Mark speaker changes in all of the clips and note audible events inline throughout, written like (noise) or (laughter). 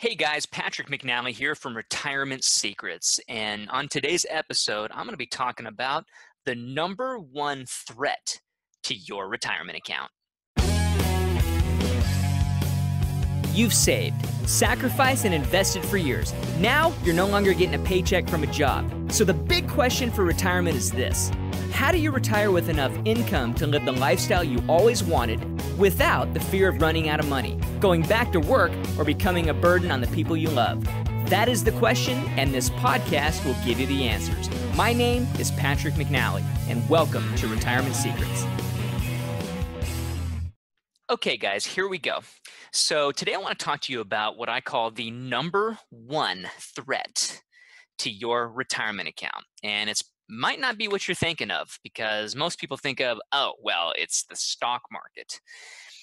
Speaker 1: Hey guys, Patrick McNally here from Retirement Secrets. And on today's episode, I'm going to be talking about the number one threat to your retirement account. You've saved, sacrificed, and invested for years. Now you're no longer getting a paycheck from a job. So the big question for retirement is this How do you retire with enough income to live the lifestyle you always wanted without the fear of running out of money, going back to work, or becoming a burden on the people you love? That is the question, and this podcast will give you the answers. My name is Patrick McNally, and welcome to Retirement Secrets. Okay, guys, here we go. So, today I want to talk to you about what I call the number one threat to your retirement account. And it's might not be what you're thinking of because most people think of, oh, well, it's the stock market.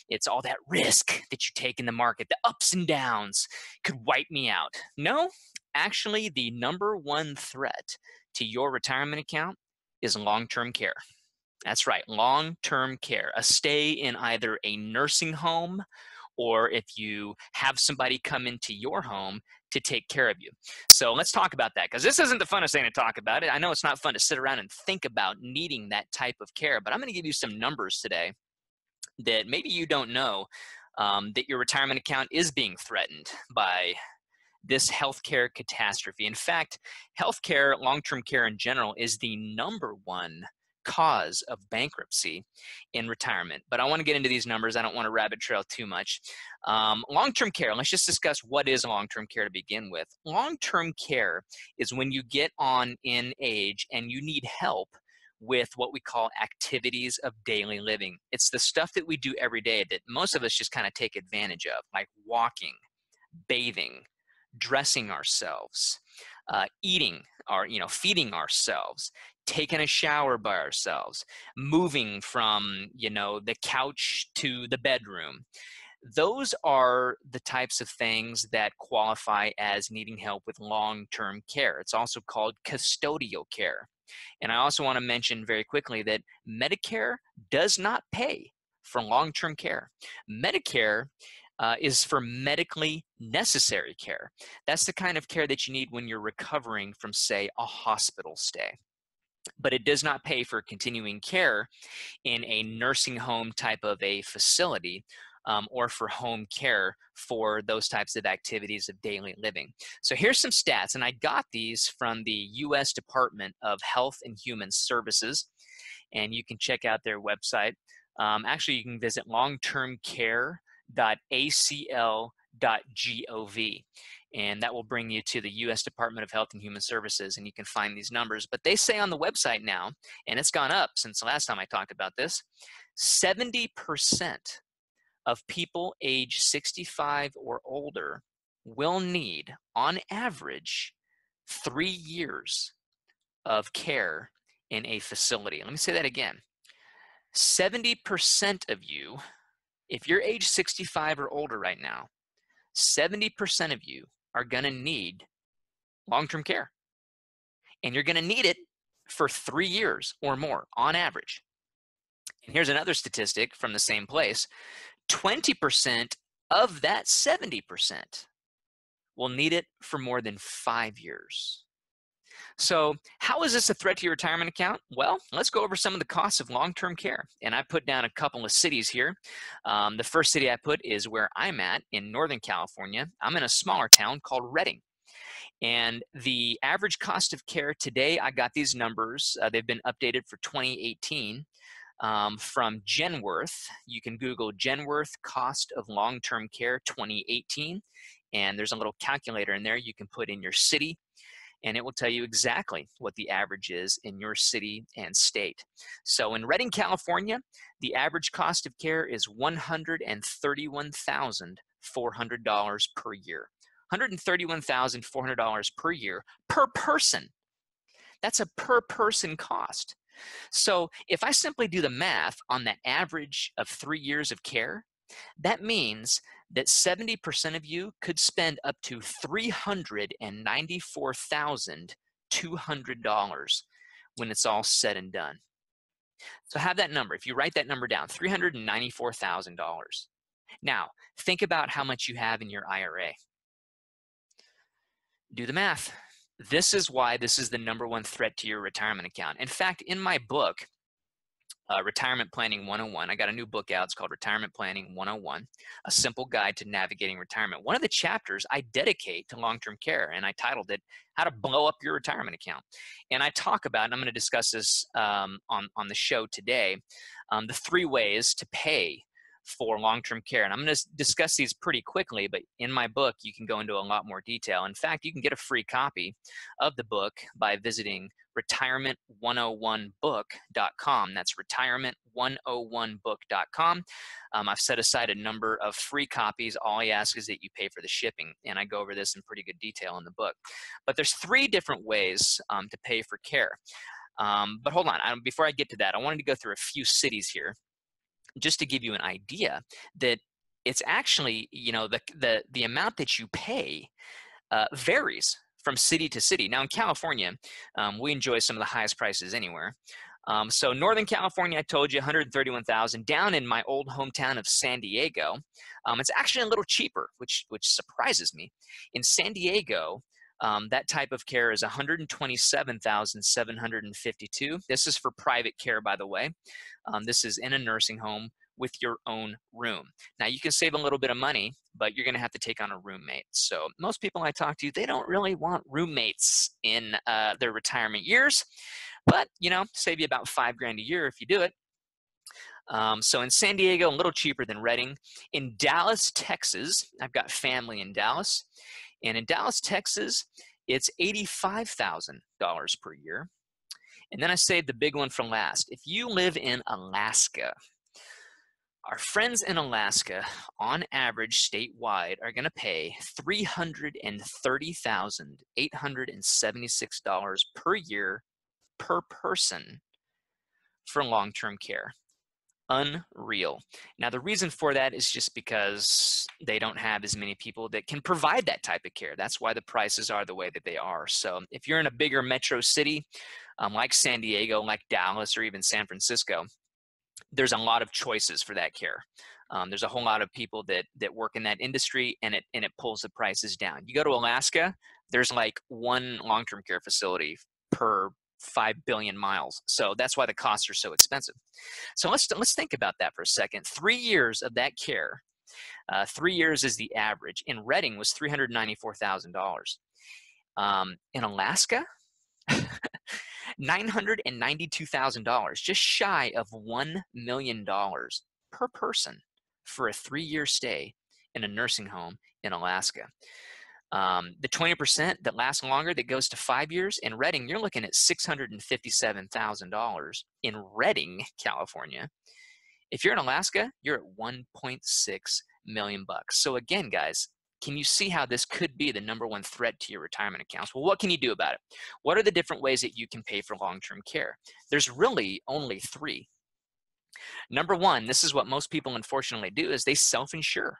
Speaker 1: It's all that risk that you take in the market, the ups and downs could wipe me out. No, actually, the number one threat to your retirement account is long term care. That's right, long term care, a stay in either a nursing home or if you have somebody come into your home to take care of you. So let's talk about that because this isn't the funnest thing to talk about. It. I know it's not fun to sit around and think about needing that type of care, but I'm going to give you some numbers today that maybe you don't know um, that your retirement account is being threatened by this healthcare catastrophe. In fact, healthcare, long term care in general, is the number one cause of bankruptcy in retirement. But I want to get into these numbers. I don't want to rabbit trail too much. Um, long term care, let's just discuss what is long term care to begin with. Long term care is when you get on in age and you need help with what we call activities of daily living. It's the stuff that we do every day that most of us just kind of take advantage of, like walking, bathing, dressing ourselves, uh, eating, or you know, feeding ourselves, taking a shower by ourselves, moving from, you know, the couch to the bedroom. Those are the types of things that qualify as needing help with long term care. It's also called custodial care. And I also want to mention very quickly that Medicare does not pay for long term care. Medicare uh, is for medically necessary care. That's the kind of care that you need when you're recovering from, say, a hospital stay but it does not pay for continuing care in a nursing home type of a facility um, or for home care for those types of activities of daily living. So here's some stats, and I got these from the U.S. Department of Health and Human Services, and you can check out their website. Um, actually, you can visit longtermcare.acl.gov and that will bring you to the US Department of Health and Human Services, and you can find these numbers. But they say on the website now, and it's gone up since the last time I talked about this 70% of people age 65 or older will need, on average, three years of care in a facility. Let me say that again 70% of you, if you're age 65 or older right now, 70% of you are going to need long term care. And you're going to need it for three years or more on average. And here's another statistic from the same place 20% of that 70% will need it for more than five years. So, how is this a threat to your retirement account? Well, let's go over some of the costs of long term care. And I put down a couple of cities here. Um, the first city I put is where I'm at in Northern California. I'm in a smaller town called Redding. And the average cost of care today, I got these numbers. Uh, they've been updated for 2018 um, from Genworth. You can Google Genworth cost of long term care 2018. And there's a little calculator in there. You can put in your city, and it will tell you exactly what the average is in your city and state. So in Redding, California, the average cost of care is $131,400 per year. $131,400 per year per person. That's a per person cost. So if I simply do the math on the average of three years of care, that means that 70% of you could spend up to $394,200 when it's all said and done. So have that number. If you write that number down, $394,000. Now, think about how much you have in your IRA. Do the math. This is why this is the number one threat to your retirement account. In fact, in my book, uh, Retirement Planning 101. I got a new book out. It's called Retirement Planning 101, a simple guide to navigating retirement. One of the chapters I dedicate to long term care, and I titled it How to Blow Up Your Retirement Account. And I talk about, and I'm going to discuss this um, on, on the show today, um, the three ways to pay for long-term care. And I'm going to discuss these pretty quickly, but in my book, you can go into a lot more detail. In fact, you can get a free copy of the book by visiting retirement101book.com. That's retirement101book.com. Um, I've set aside a number of free copies. All I ask is that you pay for the shipping, and I go over this in pretty good detail in the book. But there's three different ways um, to pay for care. Um, but hold on, I, before I get to that, I wanted to go through a few cities here just to give you an idea that it's actually you know the the the amount that you pay uh, varies from city to city. Now in California, um, we enjoy some of the highest prices anywhere. Um, so Northern California, I told you, 131,000. Down in my old hometown of San Diego, um, it's actually a little cheaper, which which surprises me. In San Diego, um, that type of care is 127,752. This is for private care, by the way. Um, this is in a nursing home with your own room. Now you can save a little bit of money, but you're going to have to take on a roommate. So most people I talk to, they don't really want roommates in uh, their retirement years, but you know, save you about five grand a year if you do it. Um, so in San Diego, a little cheaper than Redding. In Dallas, Texas, I've got family in Dallas. And in Dallas, Texas, it's $85,000 per year. And then I saved the big one for last. If you live in Alaska, our friends in Alaska, on average statewide, are going to pay $330,876 per year per person for long term care unreal. Now, the reason for that is just because they don't have as many people that can provide that type of care. That's why the prices are the way that they are. So, if you're in a bigger metro city um, like San Diego, like Dallas, or even San Francisco, there's a lot of choices for that care. Um, there's a whole lot of people that that work in that industry, and it and it pulls the prices down. You go to Alaska, there's like one long-term care facility per 5 billion miles. So that's why the costs are so expensive. So let's, let's think about that for a second. Three years of that care, uh, three years is the average. In Redding was $394,000. Um, in Alaska, (laughs) $992,000, just shy of $1 million per person for a three year stay in a nursing home in Alaska. Um, the 20% that lasts longer, that goes to five years, in Redding, you're looking at $657,000 in Redding, California. If you're in Alaska, you're at 1.6 million bucks. So again, guys, can you see how this could be the number one threat to your retirement accounts? Well, what can you do about it? What are the different ways that you can pay for long-term care? There's really only three. Number one, this is what most people unfortunately do is they self-insure.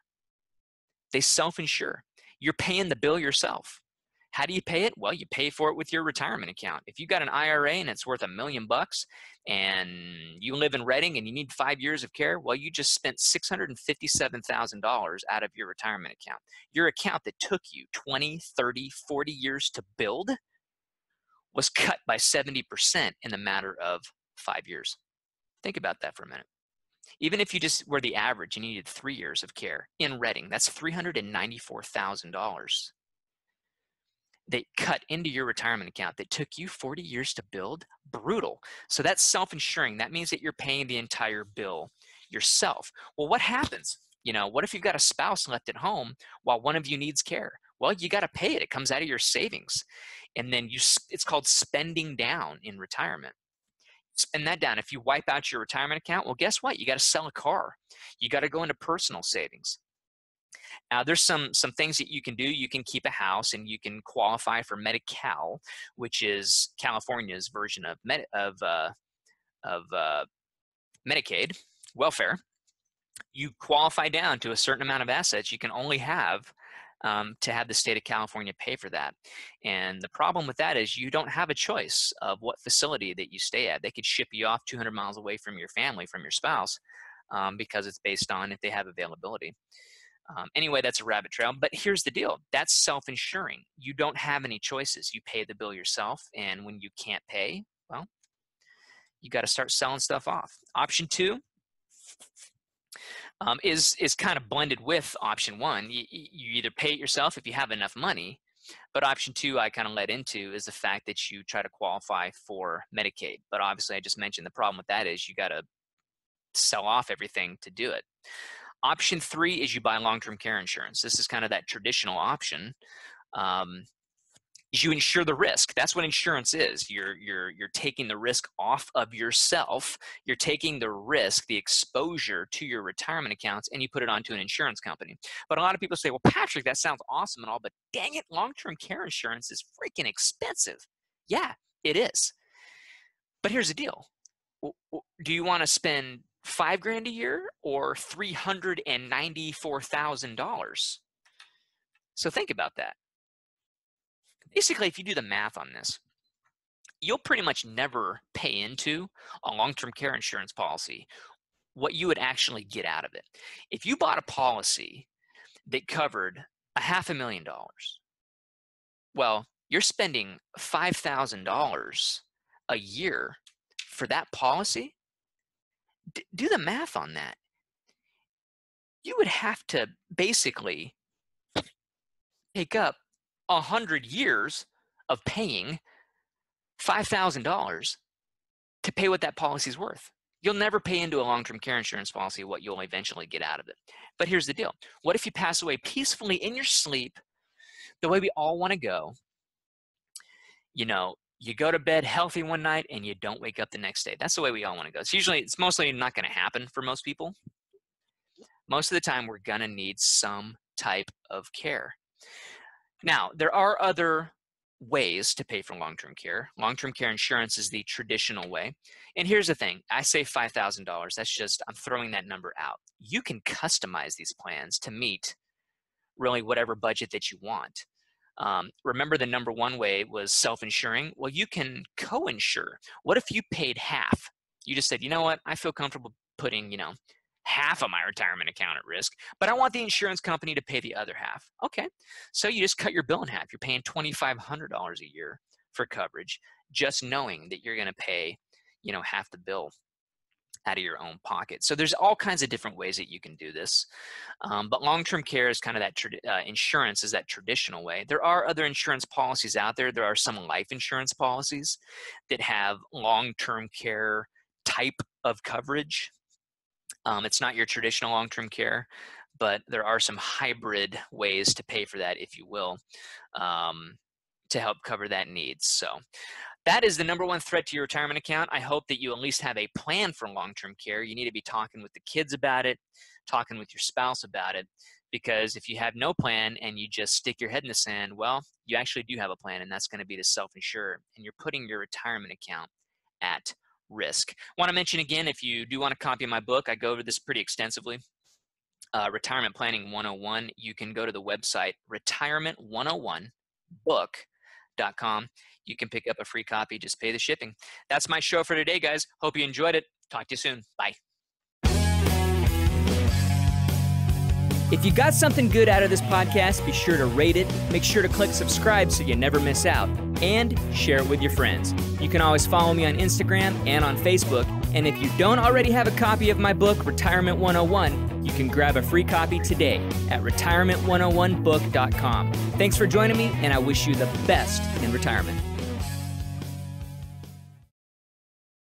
Speaker 1: They self-insure you're paying the bill yourself. How do you pay it? Well, you pay for it with your retirement account. If you've got an IRA and it's worth a million bucks and you live in Redding and you need five years of care, well, you just spent $657,000 out of your retirement account. Your account that took you 20, 30, 40 years to build was cut by 70% in the matter of five years. Think about that for a minute. Even if you just were the average you needed three years of care in Redding. that's $394,000 they cut into your retirement account that took you 40 years to build? Brutal. So that's self-insuring. That means that you're paying the entire bill yourself. Well what happens? You know what if you've got a spouse left at home while one of you needs care? Well you got to pay it. It comes out of your savings. And then you it's called spending down in retirement spend that down. If you wipe out your retirement account, well, guess what? You got to sell a car. You got to go into personal savings. Now, there's some some things that you can do. You can keep a house, and you can qualify for Medi-Cal, which is California's version of of uh, of uh, Medicaid welfare. You qualify down to a certain amount of assets. You can only have um, to have the state of California pay for that. And the problem with that is you don't have a choice of what facility that you stay at. They could ship you off 200 miles away from your family, from your spouse, um, because it's based on if they have availability. Um, anyway, that's a rabbit trail. But here's the deal that's self insuring. You don't have any choices. You pay the bill yourself. And when you can't pay, well, you got to start selling stuff off. Option two um, is, is kind of blended with option one. You, you either pay it yourself if you have enough money. But option two, I kind of led into is the fact that you try to qualify for Medicaid. But obviously, I just mentioned the problem with that is you got to sell off everything to do it. Option three is you buy long-term care insurance. This is kind of that traditional option. Um, you insure the risk. That's what insurance is. You're you're you're taking the risk off of yourself. You're taking the risk, the exposure to your retirement accounts, and you put it onto an insurance company. But a lot of people say, "Well, Patrick, that sounds awesome and all, but dang it, long-term care insurance is freaking expensive." Yeah, it is. But here's the deal: Do you want to spend five grand a year or $394,000. So think about that. Basically, if you do the math on this, you'll pretty much never pay into a long term care insurance policy what you would actually get out of it. If you bought a policy that covered a half a million dollars, well, you're spending $5,000 a year for that policy d- do the math on that. You would have to basically take up a hundred years of paying five thousand dollars to pay what that policy is worth. You'll never pay into a long-term care insurance policy what you'll eventually get out of it. But here's the deal: what if you pass away peacefully in your sleep, the way we all want to go? You know, you go to bed healthy one night and you don't wake up the next day. That's the way we all want to go. It's usually, it's mostly not going to happen for most people. Most of the time, we're going to need some type of care. Now, there are other ways to pay for long term care. Long term care insurance is the traditional way. And here's the thing I say $5,000. That's just, I'm throwing that number out. You can customize these plans to meet really whatever budget that you want. Um, remember, the number one way was self insuring. Well, you can co insure. What if you paid half? You just said, you know what, I feel comfortable putting, you know, half of my retirement account at risk, but I want the insurance company to pay the other half. Okay. So you just cut your bill in half. You're paying $2,500 a year for coverage, just knowing that you're going to pay, you know, half the bill out of your own pocket. So there's all kinds of different ways that you can do this. Um, but long-term care is kind of that uh, insurance is that traditional way. There are other insurance policies out there. There are some life insurance policies that have long-term care type of coverage. Um, it's not your traditional long-term care, but there are some hybrid ways to pay for that, if you will, um, to help cover that needs. So that is the number one threat to your retirement account. I hope that you at least have a plan for long term care. You need to be talking with the kids about it, talking with your spouse about it, because if you have no plan and you just stick your head in the sand, well, you actually do have a plan, and that's going to be to self insure, and you're putting your retirement account at risk. Want to mention again, if you do want a copy of my book, I go over this pretty extensively. Uh, Retirement Planning 101. You can go to the website retirement101book.com you can pick up a free copy. Just pay the shipping. That's my show for today, guys. Hope you enjoyed it. Talk to you soon. Bye. If you got something good out of this podcast, be sure to rate it, make sure to click subscribe so you never miss out, and share it with your friends. You can always follow me on Instagram and on Facebook. And if you don't already have a copy of my book, Retirement 101, you can grab a free copy today at retirement101book.com. Thanks for joining me, and I wish you the best in retirement.